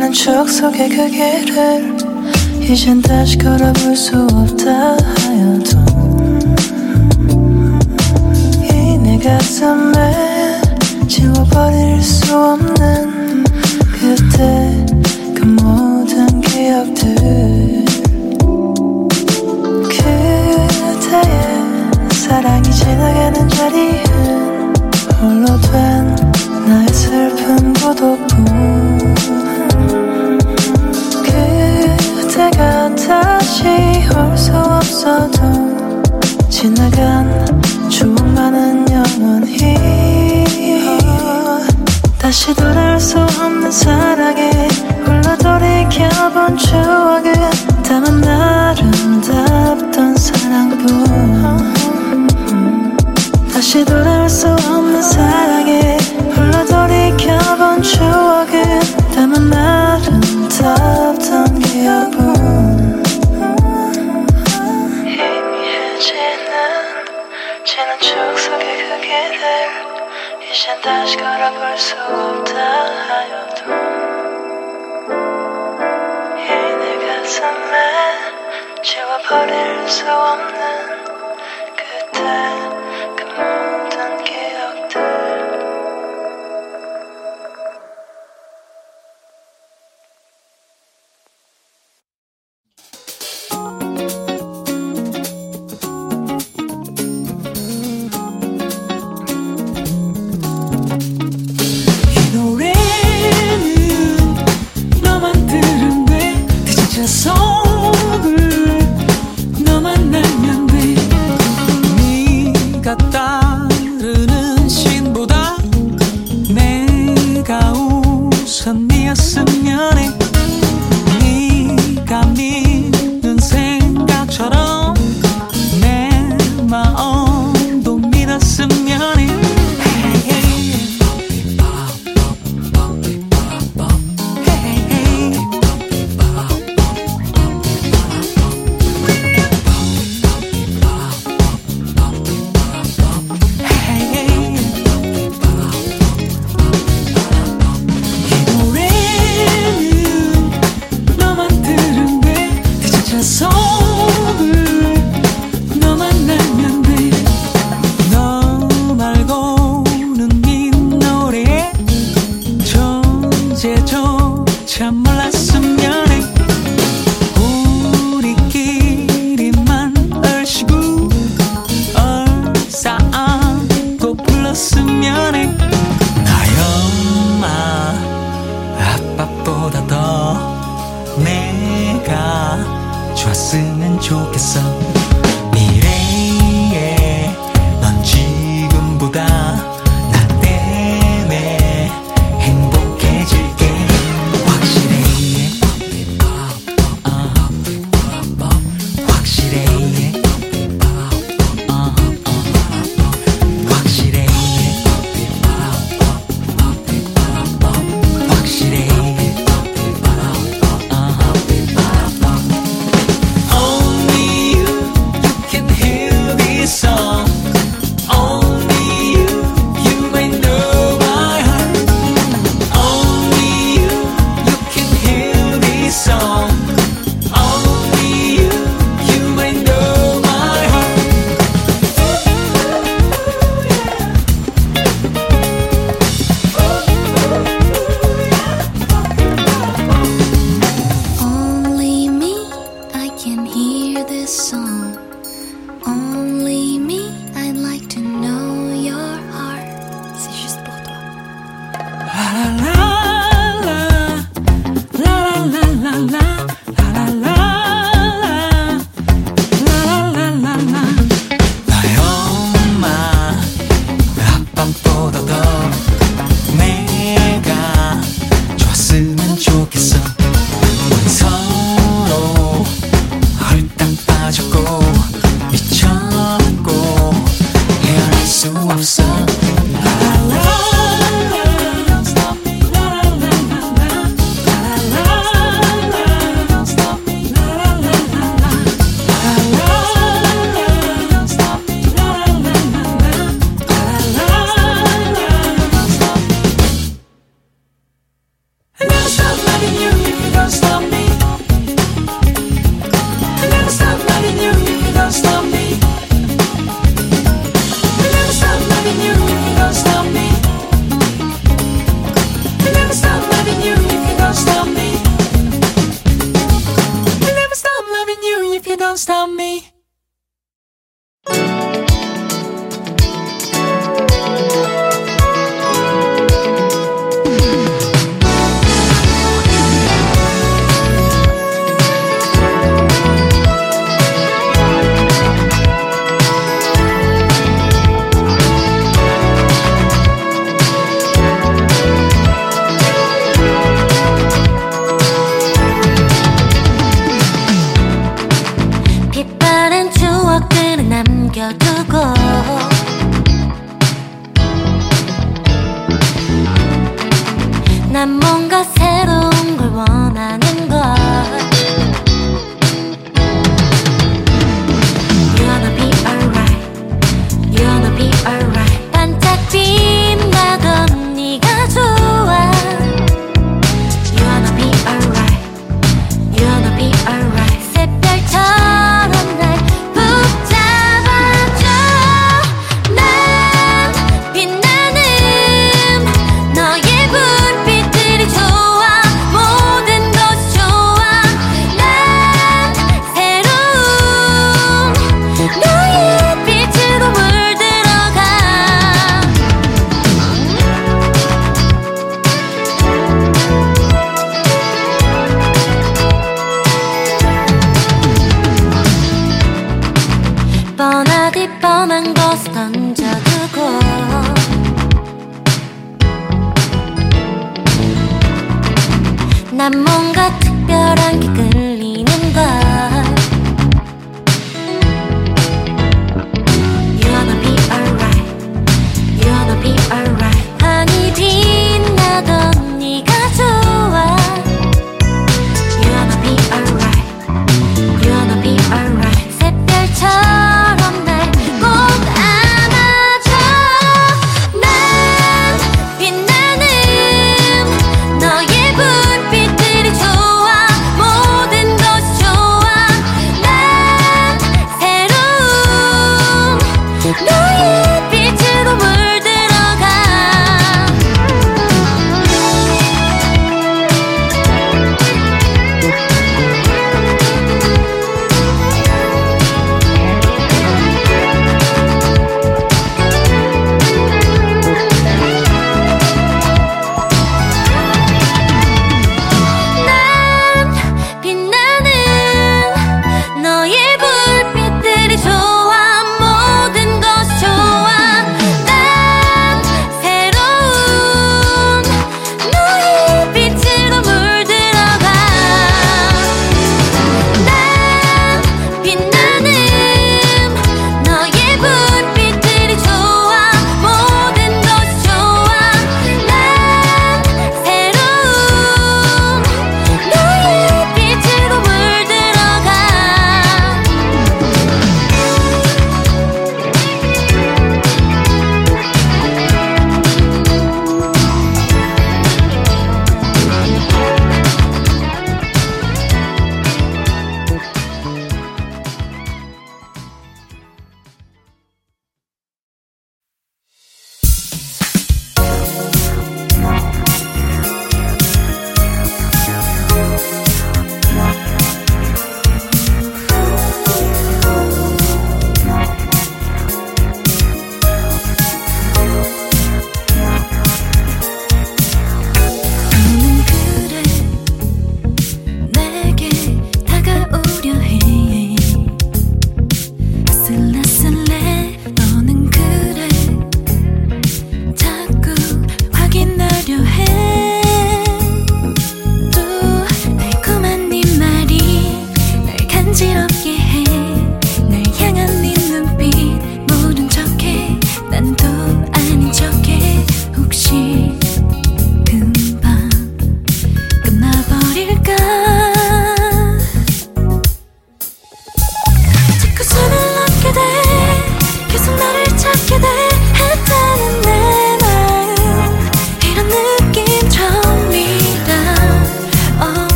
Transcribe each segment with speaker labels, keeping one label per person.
Speaker 1: 지난 추억 속의 그 길을 이젠 다시 걸어볼 수 없다 하여도 이 내 가슴에 지워버릴 수 없는 그때 그 모든 기억들 그대의 사랑이 지나가는 자리엔 홀로 된 나의 슬픈 고독뿐 수 없어도 지나간 추억만은 영원히. 다시 돌아올 수 없는 사랑에 홀로 돌이켜본 추억은 다만 아름답던 사랑뿐 다시 돌아올 수 없는 사랑에 홀로 돌이켜본 추억은 다만 아름답던 기억 다시 걸어볼 수 없다 하여도 이 내 가슴에 지워버릴 수 없는
Speaker 2: 가 좋았으면 좋겠어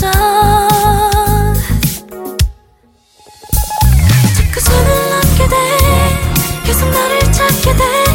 Speaker 3: 자꾸 손을 넘게 돼. 계속 나를 찾게 돼.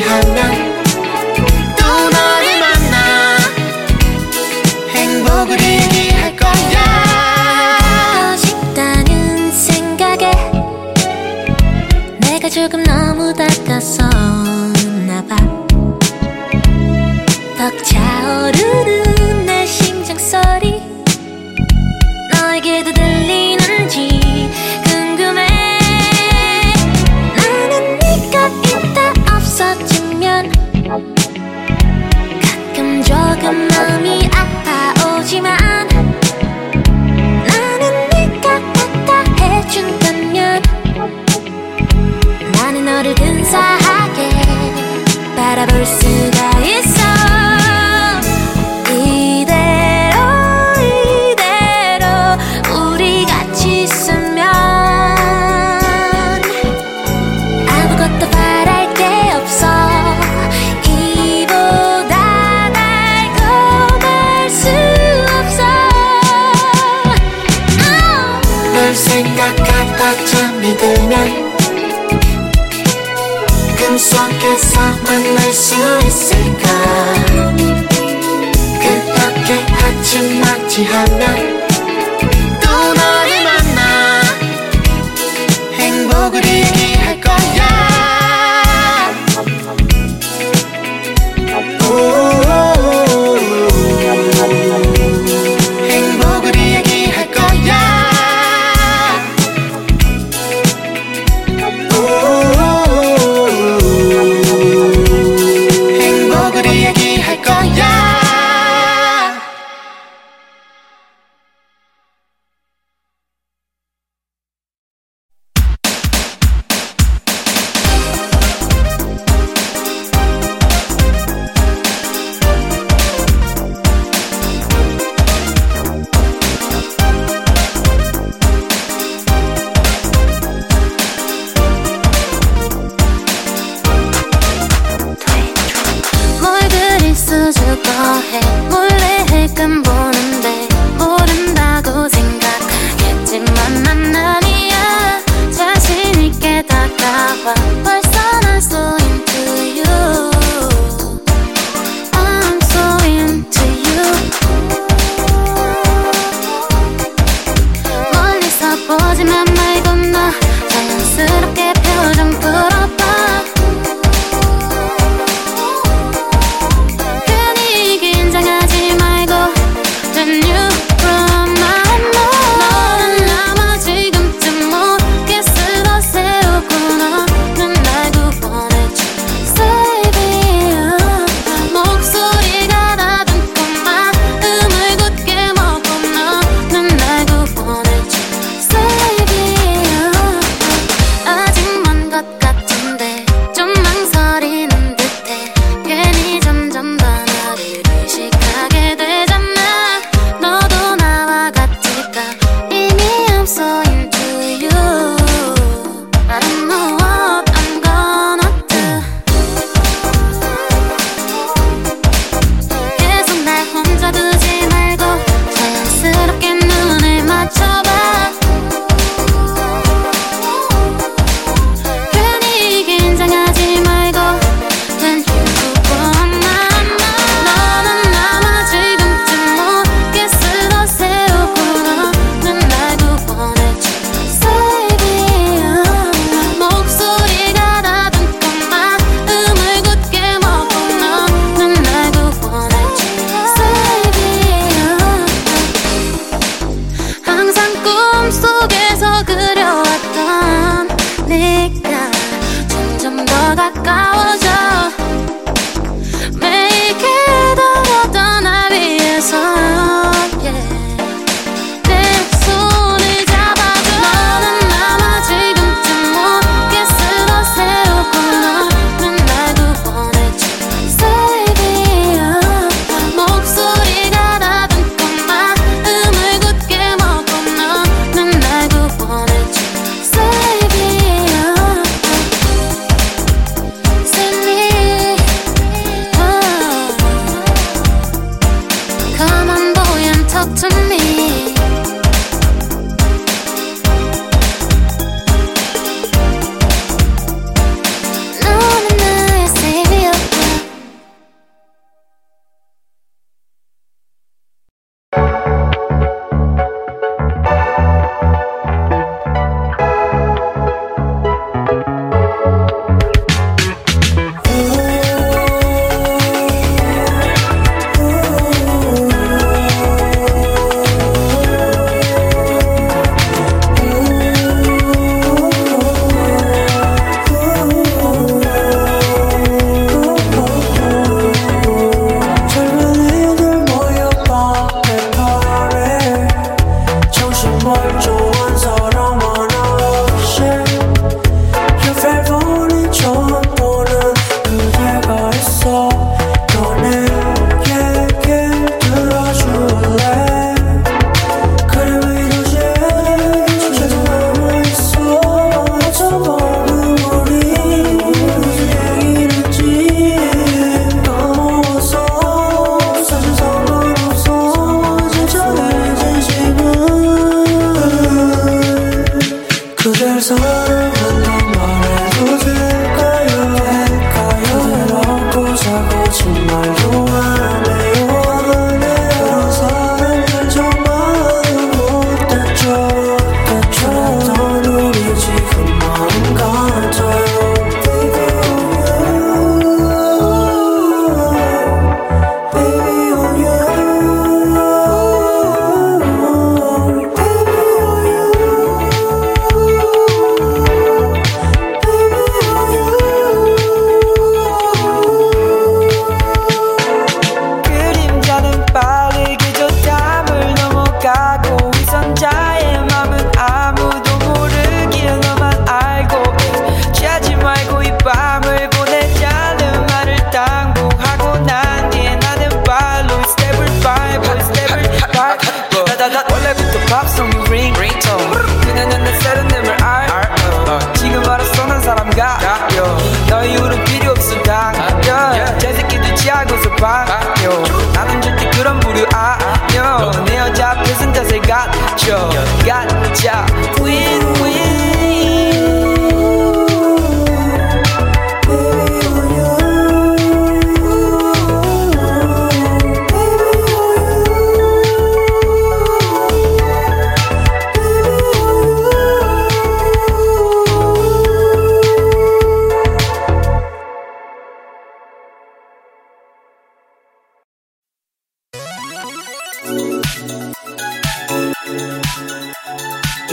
Speaker 4: 하면 또 너를 만나
Speaker 5: 행복을 이기할 거야.
Speaker 4: 싶다는 생각에 내가 조금 너무 닦았었나 봐. 벅차오르 같이 하나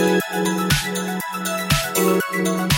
Speaker 4: Thank you.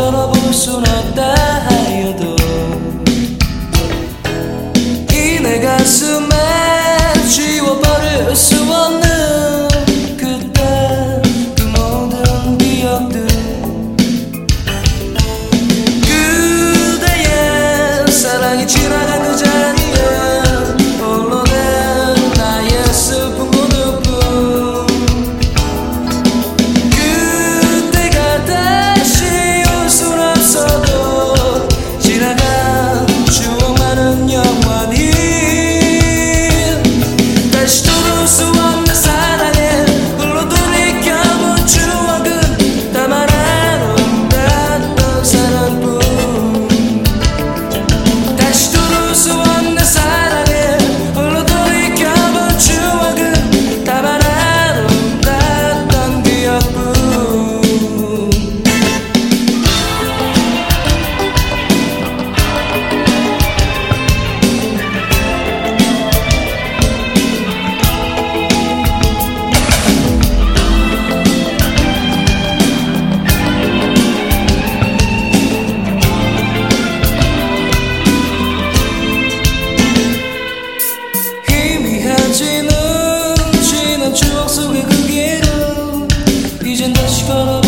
Speaker 6: 걸어볼 순 없다 하여 solo